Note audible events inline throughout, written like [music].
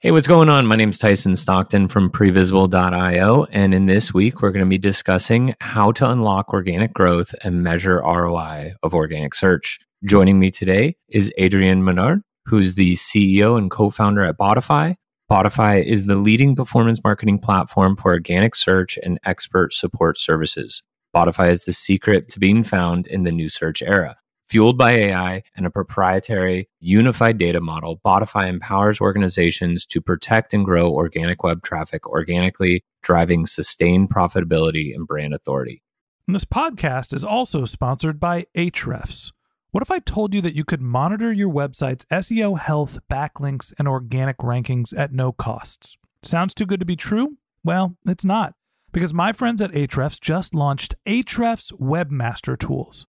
Hey, what's going on? My name is Tyson Stockton from Previsible.io. And in this week, we're going to be discussing how to unlock organic growth and measure ROI of organic search. Joining me today is Adrien Menard, who's the CEO and co founder at Botify. Botify is the leading performance marketing platform for organic search and expert support services. Botify is the secret to being found in the new search era. Fueled by AI and a proprietary unified data model, Botify empowers organizations to protect and grow organic web traffic organically, driving sustained profitability and brand authority. And this podcast is also sponsored by Ahrefs. What if I told you that you could monitor your website's SEO health, backlinks, and organic rankings at no costs? Sounds too good to be true? Well, it's not, because my friends at Ahrefs just launched Ahrefs Webmaster Tools.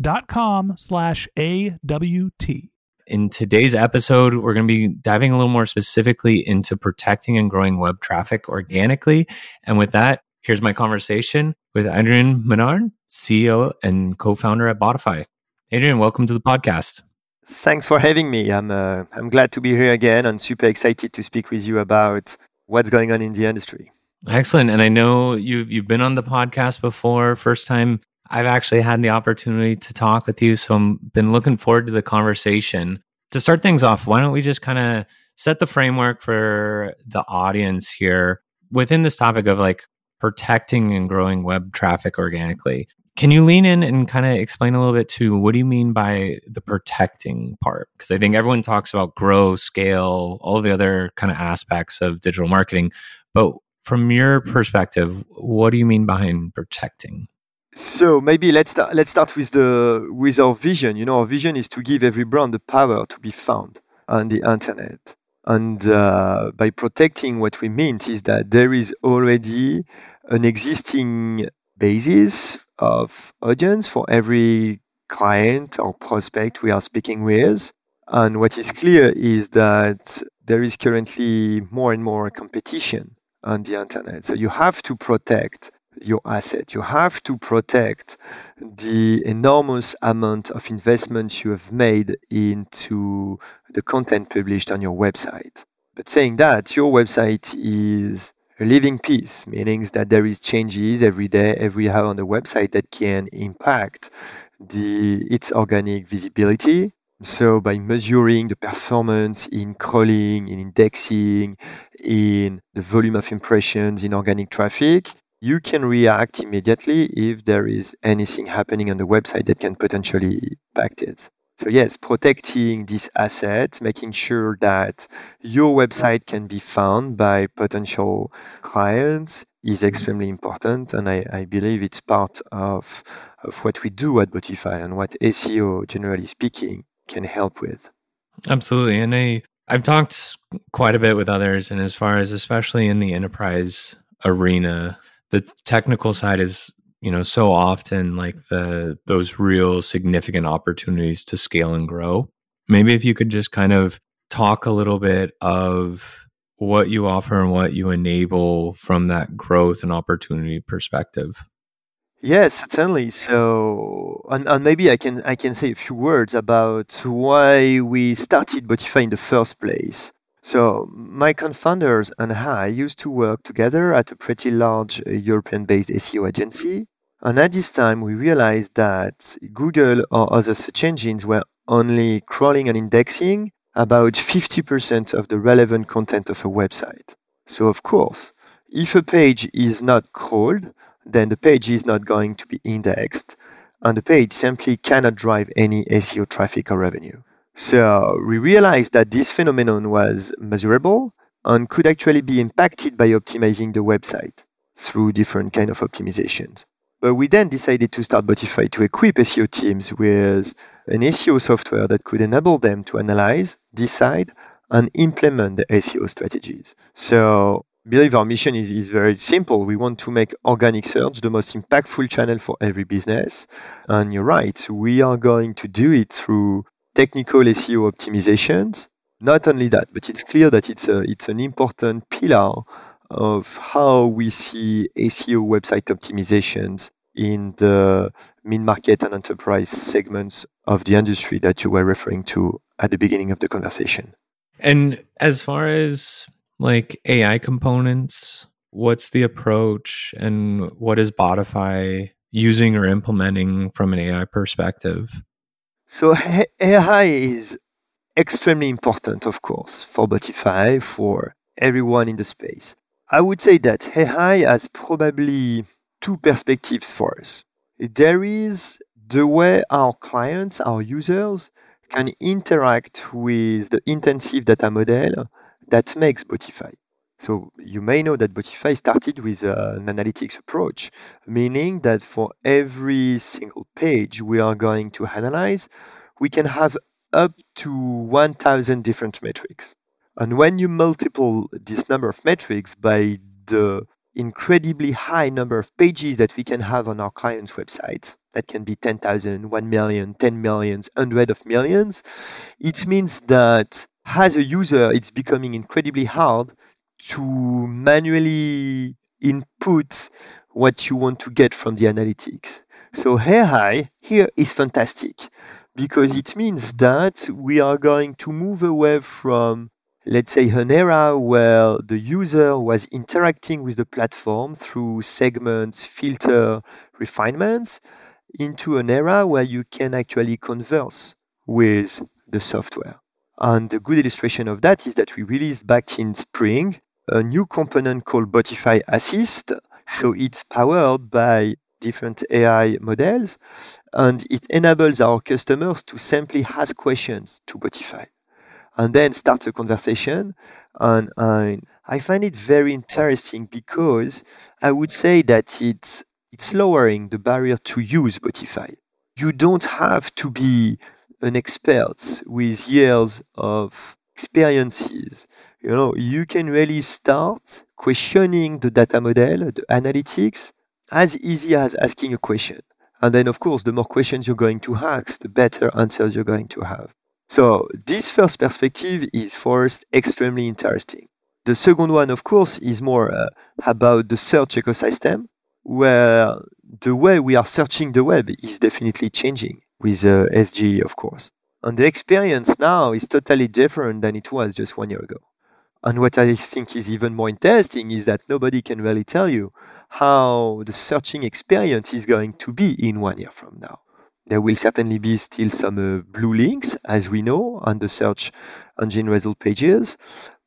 dot com slash A-W-T. In today's episode, we're going to be diving a little more specifically into protecting and growing web traffic organically. And with that, here's my conversation with Adrien Menard, CEO and co founder at Botify. Adrien, welcome to the podcast. Thanks for having me. I'm uh, I'm glad to be here again and super excited to speak with you about what's going on in the industry. Excellent. And I know you've you've been on the podcast before. First time I've actually had the opportunity to talk with you. So I've been looking forward to the conversation. To start things off, why don't we just kind of set the framework for the audience here within this topic of like protecting and growing web traffic organically. Can you lean in and kind of explain a little bit to what do you mean by the protecting part? Because I think everyone talks about grow, scale, all the other kind of aspects of digital marketing. But from your perspective, what do you mean behind protecting? So maybe let's start, let's start with the with our vision. You know, our vision is to give every brand the power to be found on the internet. And uh, by protecting, what we mean is that there is already an existing basis of audience for every client or prospect we are speaking with. And what is clear is that there is currently more and more competition on the internet. So you have to protect your asset. You have to protect the enormous amount of investment you have made into the content published on your website. But saying that, your website is a living piece, meaning that there is changes every day, every hour on the website that can impact the its organic visibility, So by measuring the performance in crawling, in indexing, in the volume of impressions in organic traffic, you can react immediately if there is anything happening on the website that can potentially impact it. So yes, protecting this asset, making sure that your website can be found by potential clients is extremely important. And I, I believe it's part of, of what we do at Botify and what SEO, generally speaking, can help with. Absolutely. And I, I've talked quite a bit with others, and as far as especially in the enterprise arena, the technical side is you know so often like mm-hmm. the those real significant opportunities to scale and grow maybe if you could just kind of talk a little bit of what you offer and what you enable from that growth and opportunity perspective Yes, certainly. So, and, and maybe I can I can say a few words about why we started Botify in the first place. So, my co-founders and I used to work together at a pretty large uh, European-based SEO agency. And at this time, we realized that Google or other search engines were only crawling and indexing about 50% of the relevant content of a website. So, of course, if a page is not crawled, then the page is not going to be indexed, and the page simply cannot drive any SEO traffic or revenue. So we realized that this phenomenon was measurable and could actually be impacted by optimizing the website through different kind of optimizations. But we then decided to start Botify to equip SEO teams with an SEO software that could enable them to analyze, decide, and implement the SEO strategies. So I believe our mission is, is very simple. We want to make organic search the most impactful channel for every business. And you're right, we are going to do it through technical SEO optimizations. Not only that, but it's clear that it's a, it's an important pillar of how we see SEO website optimizations in the mid-market and enterprise segments of the industry that you were referring to at the beginning of the conversation. And as far as like AI components, what's the approach and what is Botify using or implementing from an AI perspective? So AI is extremely important, of course, for Botify, for everyone in the space. I would say that AI has probably two perspectives for us. There is the way our clients, our users, can interact with the intensive data model that makes Botify. So you may know that Botify started with uh, an analytics approach, meaning that for every single page we are going to analyze, we can have up to 1000 different metrics. And when you multiply this number of metrics by the incredibly high number of pages that we can have on our clients' websites, that can be 10,000, 1 million, 10 millions, hundred of millions, it means that as a user, it's becoming incredibly hard to manually input what you want to get from the analytics. So AI here is fantastic because it means that we are going to move away from, let's say, an era where the user was interacting with the platform through segments, filter, refinements, into an era where you can actually converse with the software. And a good illustration of that is that we released back in spring a new component called Botify Assist. So it's powered by different AI models and it enables our customers to simply ask questions to Botify and then start a conversation. And, and I find it very interesting because I would say that it's, it's lowering the barrier to use Botify. You don't have to be an expert with years of experiences you know, you can really start questioning the data model, the analytics, as easy as asking a question. And then, of course, the more questions you're going to ask, the better answers you're going to have. So, this first perspective is first extremely interesting. The second one, of course, is more uh, about the search ecosystem, where the way we are searching the web is definitely changing with uh, SGE, of course. And the experience now is totally different than it was just one year ago. And what I think is even more interesting is that nobody can really tell you how the searching experience is going to be in one year from now. There will certainly be still some uh, blue links, as we know, on the search engine result pages,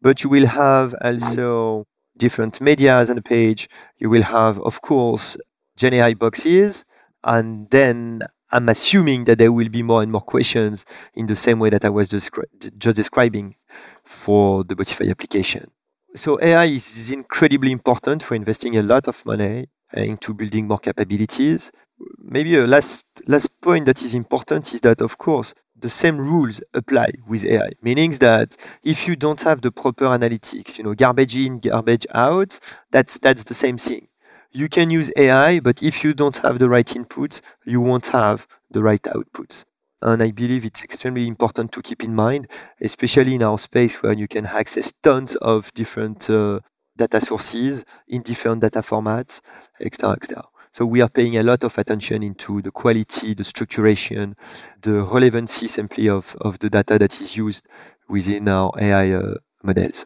but you will have also different medias on the page. You will have, of course, GenAI boxes, and then I'm assuming that there will be more and more questions in the same way that I was descri- just describing for the Botify application. So AI is incredibly important for investing a lot of money into building more capabilities. Maybe a last last point that is important is that of course the same rules apply with AI, meaning that if you don't have the proper analytics, you know, garbage in, garbage out, that's that's the same thing. You can use AI, but if you don't have the right inputs, you won't have the right outputs. And I believe it's extremely important to keep in mind, especially in our space where you can access tons of different uh, data sources in different data formats, etc., etc. So we are paying a lot of attention into the quality, the structuration, the relevancy simply of, of the data that is used within our AI uh, models.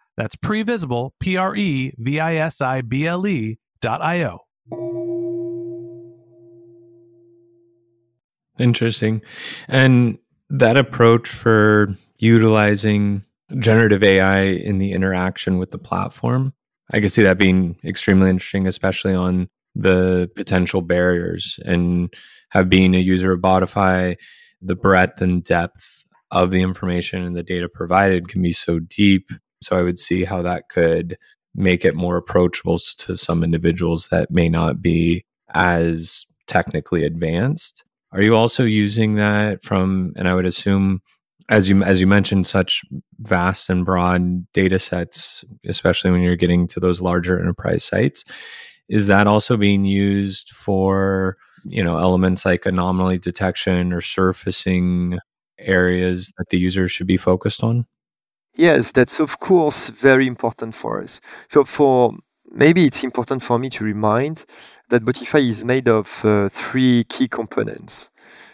That's previsible, P R E V I S I B L E dot I O. Interesting. And that approach for utilizing generative AI in the interaction with the platform, I can see that being extremely interesting, especially on the potential barriers and have being a user of Botify, the breadth and depth of the information and the data provided can be so deep so I would see how that could make it more approachable to some individuals that may not be as technically advanced. Are you also using that from and I would assume as you as you mentioned such vast and broad data sets especially when you're getting to those larger enterprise sites is that also being used for you know elements like anomaly detection or surfacing areas that the user should be focused on Yes, that's of course very important for us. So for maybe it's important for me to remind that Botify is made of uh, three key components.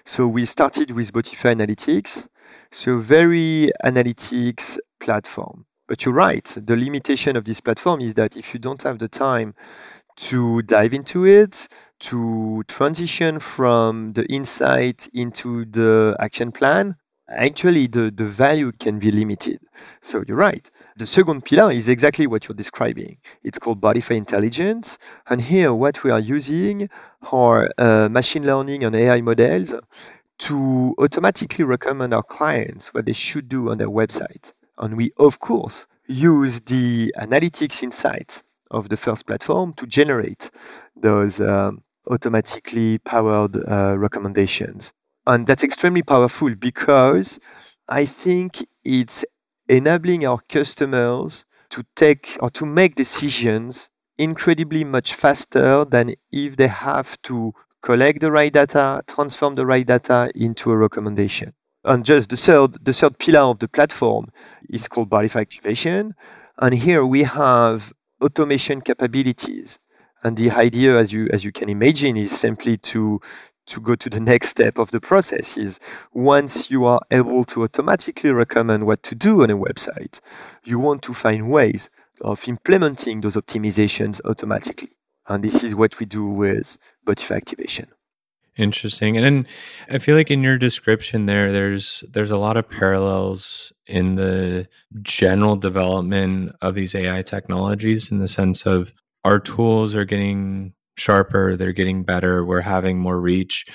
So we started with Botify Analytics, so very analytics platform. But you're right, the limitation of this platform is that if you don't have the time to dive into it, to transition from the insight into the action plan, actually the, the value can be limited. So you're right. The second pillar is exactly what you're describing. It's called Botify Intelligence. And here, what we are using are uh, machine learning and AI models to automatically recommend our clients what they should do on their website. And we, of course, use the analytics insights of the first platform to generate those um, automatically powered uh, recommendations. And that's extremely powerful because I think it's enabling our customers to take or to make decisions incredibly much faster than if they have to collect the right data, transform the right data into a recommendation. And just the third, the third pillar of the platform is called Botify Activation. And here we have automation capabilities. And the idea, as you as you can imagine, is simply to to go to the [laughs] next step of the process is once you are able to automatically recommend what to do on a website, you want to find ways of implementing those optimizations automatically. And this is what we do with Botify activation. Interesting. And then I feel like in your description there there's there's a lot of parallels in the general development of these AI technologies in the sense of our tools are getting sharper, they're getting better, we're having more reach,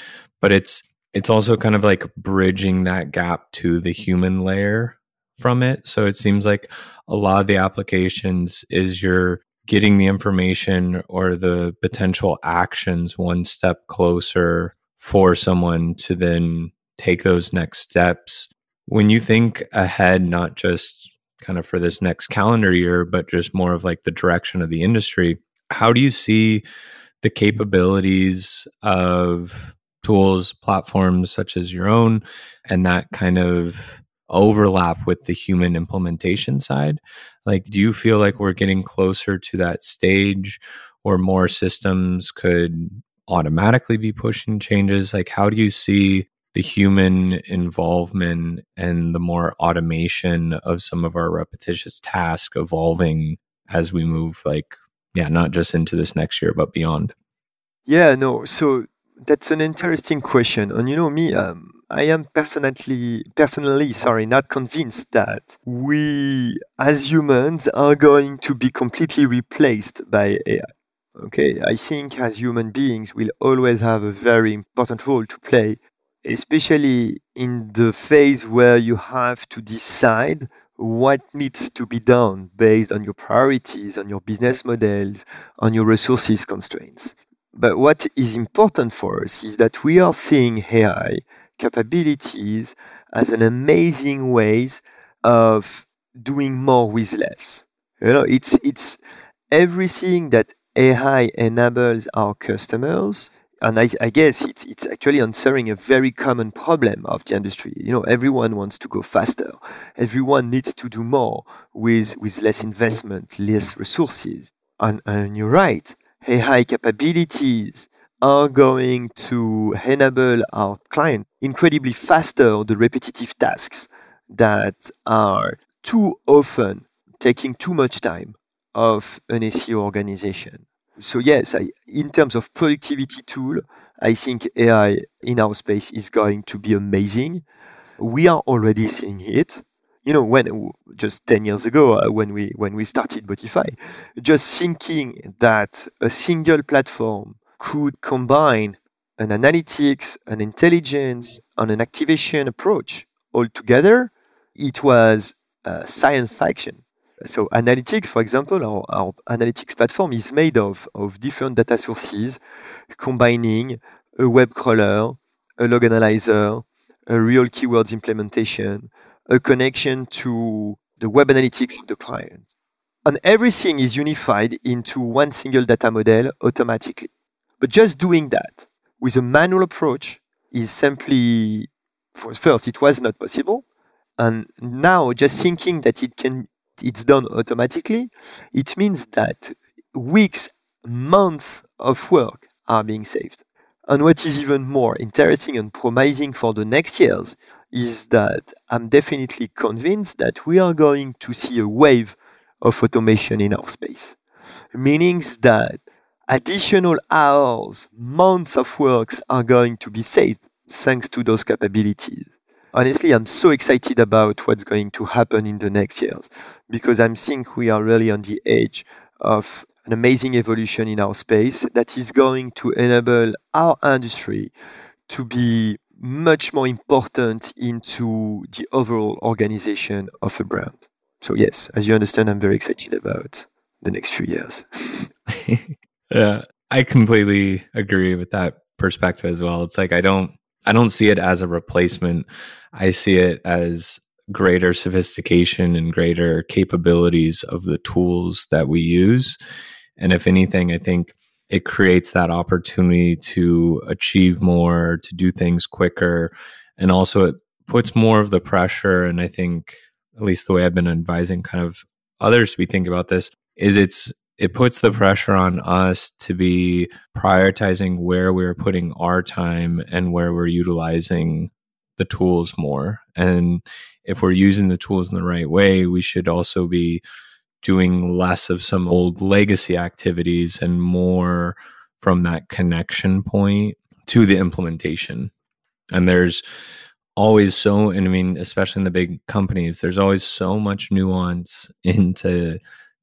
but it's it's also kind of like bridging that gap to the human layer from it. So it seems like a lot of the applications is you're getting the information or the potential actions one step closer for someone to then take those next steps. When you think ahead, not just kind of for this next calendar year, but just more of like the direction of the industry, how do you see the capabilities of tools, platforms such as your own, and that kind of overlap with the human implementation side? Like, do you feel like we're getting closer to that stage or more systems could automatically be pushing changes? Like, how do you see the human involvement and the more automation of some of our repetitious tasks evolving as we move, like, yeah, not just into this next year, but beyond? Yeah, no. So that's an interesting question. And you know me, um, I am personally, personally, sorry, not convinced that we as humans are going to be completely replaced by AI. Okay, I think as human beings, we'll always have a very important role to play, especially in the phase where you have to decide what needs to be done based on your priorities, on your business models, on your resources constraints. But what is important for us is that we are seeing AI capabilities as an amazing ways of doing more with less. You know, it's it's everything that AI enables our customers, and I, I, guess it's it's actually answering a very common problem of the industry. You know, everyone wants to go faster. Everyone needs to do more with with less investment, less resources. And, and you're right. AI capabilities are going to enable our client incredibly faster the repetitive tasks that are too often taking too much time of an SEO organization. So yes, I, in terms of productivity tool, I think AI in our space is going to be amazing. We are already seeing it. You know, when just 10 years ago, uh, when we when we started Botify, just thinking that a single platform could combine an analytics, an intelligence, and an activation approach all together, it was uh, science fiction. So analytics, for example, our, our, analytics platform is made of, of different data sources, combining a web crawler, a log analyzer, a real keywords implementation, a connection to the web analytics of the client. And everything is unified into one single data model automatically. But just doing that with a manual approach is simply, for first, it was not possible. And now just thinking that it can, it's done automatically, it means that weeks, months of work are being saved. And what is even more interesting and promising for the next years is that I'm definitely convinced that we are going to see a wave of automation in our space. Meaning that additional hours, months of works are going to be saved thanks to those capabilities. Honestly, I'm so excited about what's going to happen in the next years because I think we are really on the edge of an amazing evolution in our space that is going to enable our industry to be much more important into the overall organization of a brand. So yes, as you understand, I'm very excited about the next few years. [laughs] Yeah, I completely agree with that perspective as well. It's like I don't I don't see it as a replacement. I see it as greater sophistication and greater capabilities of the tools that we use. And if anything, I think it creates that opportunity to achieve more, to do things quicker, and also it puts more of the pressure. And I think, at least the way I've been advising kind of others to be thinking about this, is it's it puts the pressure on us to be prioritizing where we're putting our time and where we're utilizing the tools more. And if we're using the tools in the right way, we should also be doing less of some old legacy activities and more from that connection point to the implementation. And there's always so, and I mean, especially in the big companies, there's always so much nuance [laughs] into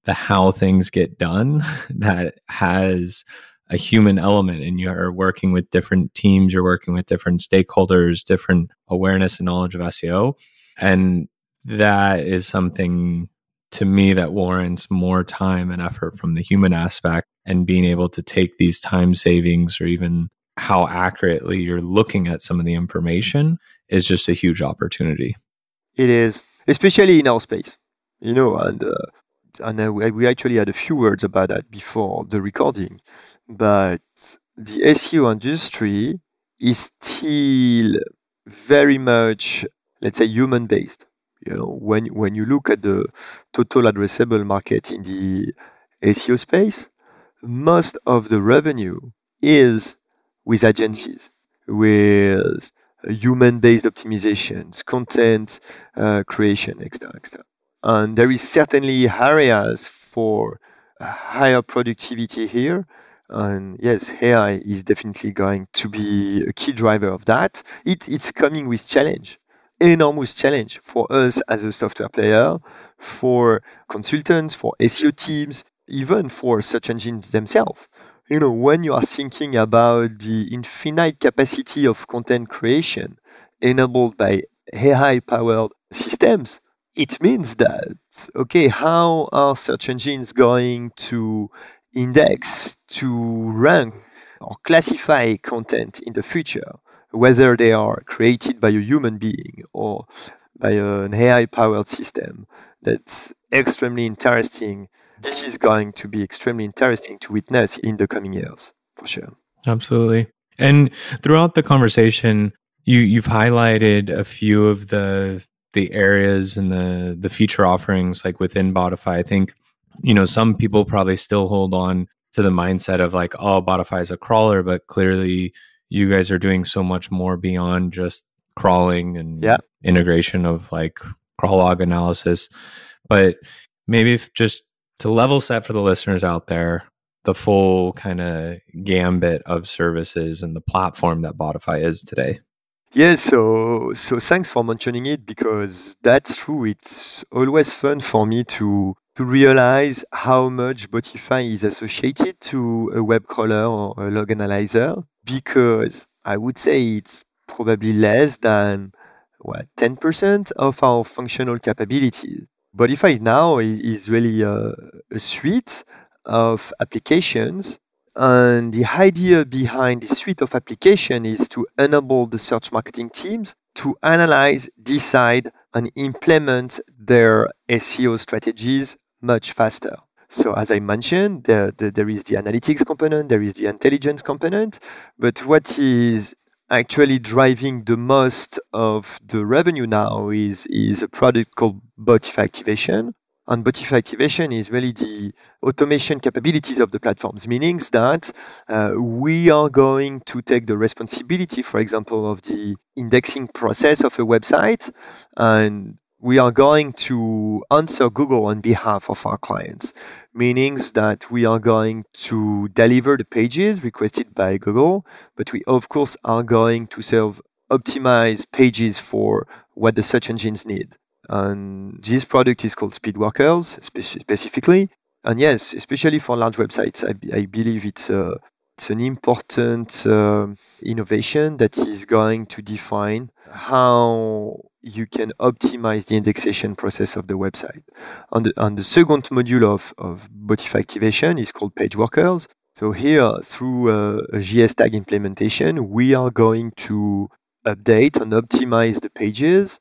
the how things get done [laughs] that has a human element and you're working with different teams, you're working with different stakeholders, different awareness and knowledge of SEO. And that is something to me that warrants more time and effort from the human aspect and being able to take these time savings or even how accurately you're looking at some of the information is just a huge opportunity. It is, especially in our space, you know, and uh, and uh, we actually had a few words about that before the recording, but the SEO industry is still very much, let's say, human based. You know, when when you look at the total addressable market in the SEO space, most of the revenue is with agencies, with human-based optimizations, content uh, creation, etc., etc. And there is certainly areas for uh, higher productivity here. And yes, AI is definitely going to be a key driver of that. It, it's coming with challenge enormous challenge for us as a software player, for consultants, for SEO teams, even for search engines themselves. You know, when you are thinking about the infinite capacity of content creation enabled by AI powered systems, it means that, okay, how are search engines going to index, to rank, or classify content in the future? whether they are created by a human being or by an AI powered system. That's extremely interesting. This is going to be extremely interesting to witness in the coming years, for sure. Absolutely. And throughout the conversation, you you've highlighted a few of the the areas and the the feature offerings like within Botify. I think you know some people probably still hold on to the mindset of like, oh, Botify is a crawler, but clearly you guys are doing so much more beyond just crawling and yeah. integration of like crawl log analysis. But maybe if just to level set for the listeners out there, the full kind of gambit of services and the platform that Botify is today. Yes, so so thanks for mentioning it because that's true. It's always fun for me to to realize how much Botify is associated to a web crawler or a log analyzer because I would say it's probably less than what 10% of our functional capabilities. Botify now is really a, a suite of applications and the idea behind this suite of application is to enable the search marketing teams to analyze, decide, and implement their SEO strategies much faster. So as I mentioned, there, there, there is the analytics component, there is the intelligence component, but what is actually driving the most of the revenue now is, is a product called Botify Activation. And Botify Activation is really the automation capabilities of the platforms, meaning that uh, we are going to take the responsibility, for example, of the indexing process of a website and we are going to answer Google on behalf of our clients, meaning that we are going to deliver the pages requested by Google, but we of course are going to serve optimized pages for what the search engines need. And this product is called Speedworkers spe- specifically. And yes, especially for large websites, I, I believe it's a, it's an important uh, innovation that is going to define how you can optimize the indexation process of the website. And the, and the second module of, of Botify activation is called Page Workers. So here, through a, a JS tag implementation, we are going to update and optimize the pages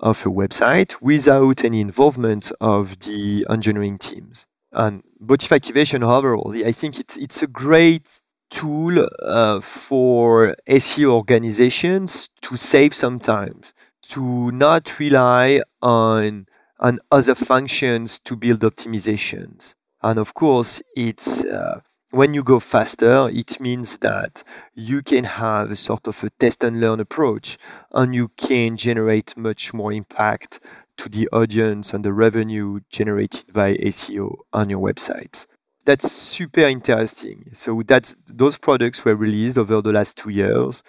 of a website without any involvement of the engineering teams. And Botify activation overall, I think it's, it's a great tool uh, for SEO organizations to save some time to not rely on on other functions to build optimizations. And of course, it's uh, when you go faster, it means that you can have a sort of a test and learn approach, and you can generate much more impact to the audience and the revenue generated by SEO on your website. That's super interesting. So that's those products were released over the last two years,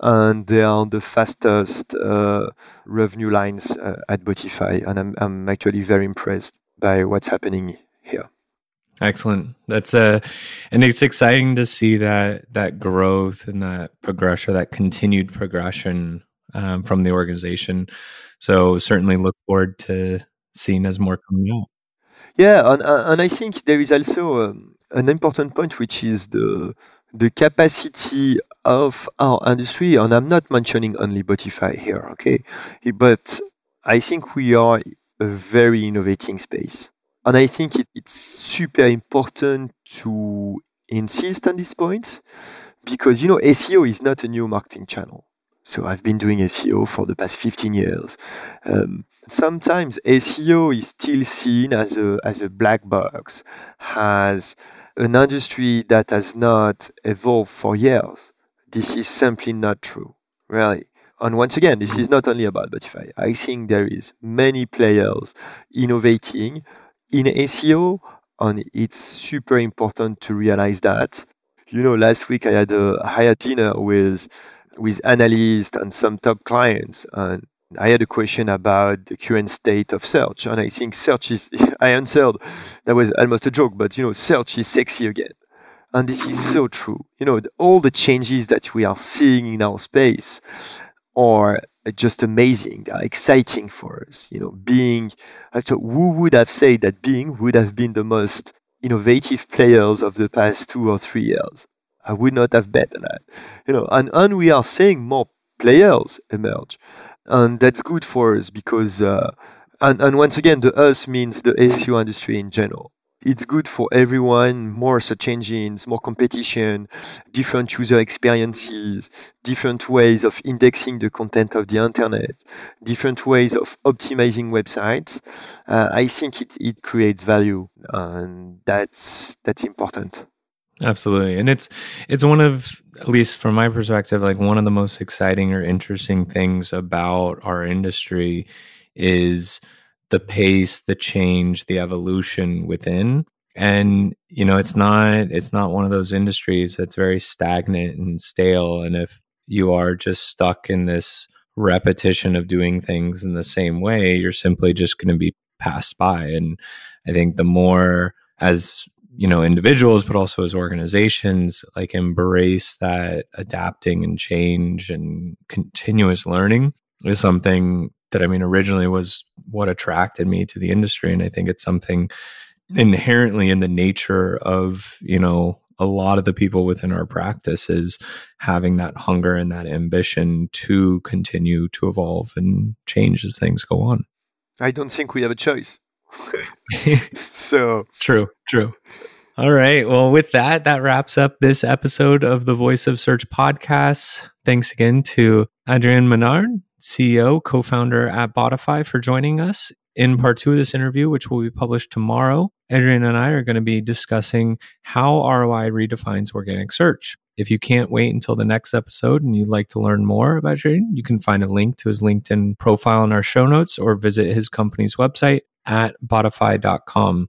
and they are the fastest uh, revenue lines uh, at Botify, and I'm I'm actually very impressed by what's happening. Excellent. That's uh and it's exciting to see that that growth and that progression, that continued progression um, from the organization. So certainly look forward to seeing as more coming out. Yeah, and uh, and I think there is also um, an important point, which is the the capacity of our industry, and I'm not mentioning only Botify here, okay? But I think we are a very innovating space. And I think it, it's super important to insist on this point because, you know, SEO is not a new marketing channel. So I've been doing SEO for the past 15 years. Um, sometimes SEO is still seen as a, as a black box, as an industry that has not evolved for years. This is simply not true, really. And once again, this is not only about Botify. I think there is many players innovating in SEO, and it's super important to realize that. You know, last week I had a had dinner with with analysts and some top clients, and I had a question about the current state of search, and I think search is. [laughs] I answered that was almost a joke, but you know, search is sexy again, and this is so true. You know, the, all the changes that we are seeing in our space are just amazing. They are exciting for us. You know, Bing. So who would have said that Bing would have been the most innovative players of the past two or three years? I would not have bet on that. You know, and, and we are seeing more players emerge, and that's good for us because. Uh, and, and once again, the us means the SEO industry in general it's good for everyone more search engines more competition different user experiences different ways of indexing the content of the internet different ways of optimizing websites. Uh, i think it, it creates value and that's that's important. Absolutely. And it's it's one of at least from my perspective like one of the most exciting or interesting things about our industry is the pace, the change, the evolution within. And you know, it's not it's not one of those industries that's very stagnant and stale. And if you are just stuck in this repetition of doing things in the same way, you're simply just going to be passed by. And I think the more as you know individuals but also as organizations like embrace that adapting and change and continuous learning is something that I mean originally was what attracted me to the industry and I think it's something inherently in the nature of, you know, a lot of the people within our practice is having that hunger and that ambition to continue to evolve and change as things go on. I don't think we have a choice. [laughs] [laughs] so true, true. All right. Well, with that, that wraps up this episode of the Voice of Search podcast. Thanks again to Adrien Menard, CEO, co founder at Botify, for joining us. In part two of this interview, which will be published tomorrow, Adrien and I are going to be discussing how ROI redefines organic search. If you can't wait until the next episode and you'd like to learn more about Adrien, you can find a link to his LinkedIn profile in our show notes or visit his company's website at botify.com.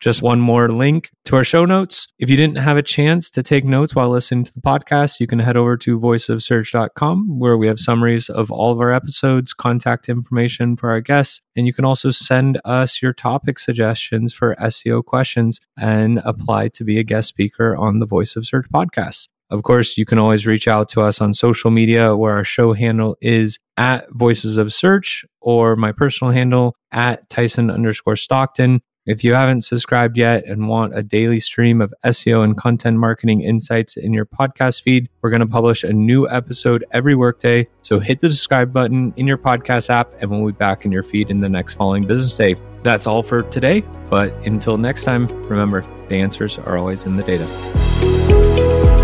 Just one more link to our show notes. If you didn't have a chance to take notes while listening to the podcast, you can head over to voiceofsearch.com where we have summaries of all of our episodes, contact information for our guests, and you can also send us your topic suggestions for SEO questions and apply to be a guest speaker on the Voice of Search podcast. Of course, you can always reach out to us on social media where our show handle is at Voices of Search or my personal handle at Tyson underscore Stockton. If you haven't subscribed yet and want a daily stream of SEO and content marketing insights in your podcast feed, we're going to publish a new episode every workday. So hit the subscribe button in your podcast app and we'll be back in your feed in the next following business day. That's all for today. But until next time, remember the answers are always in the data.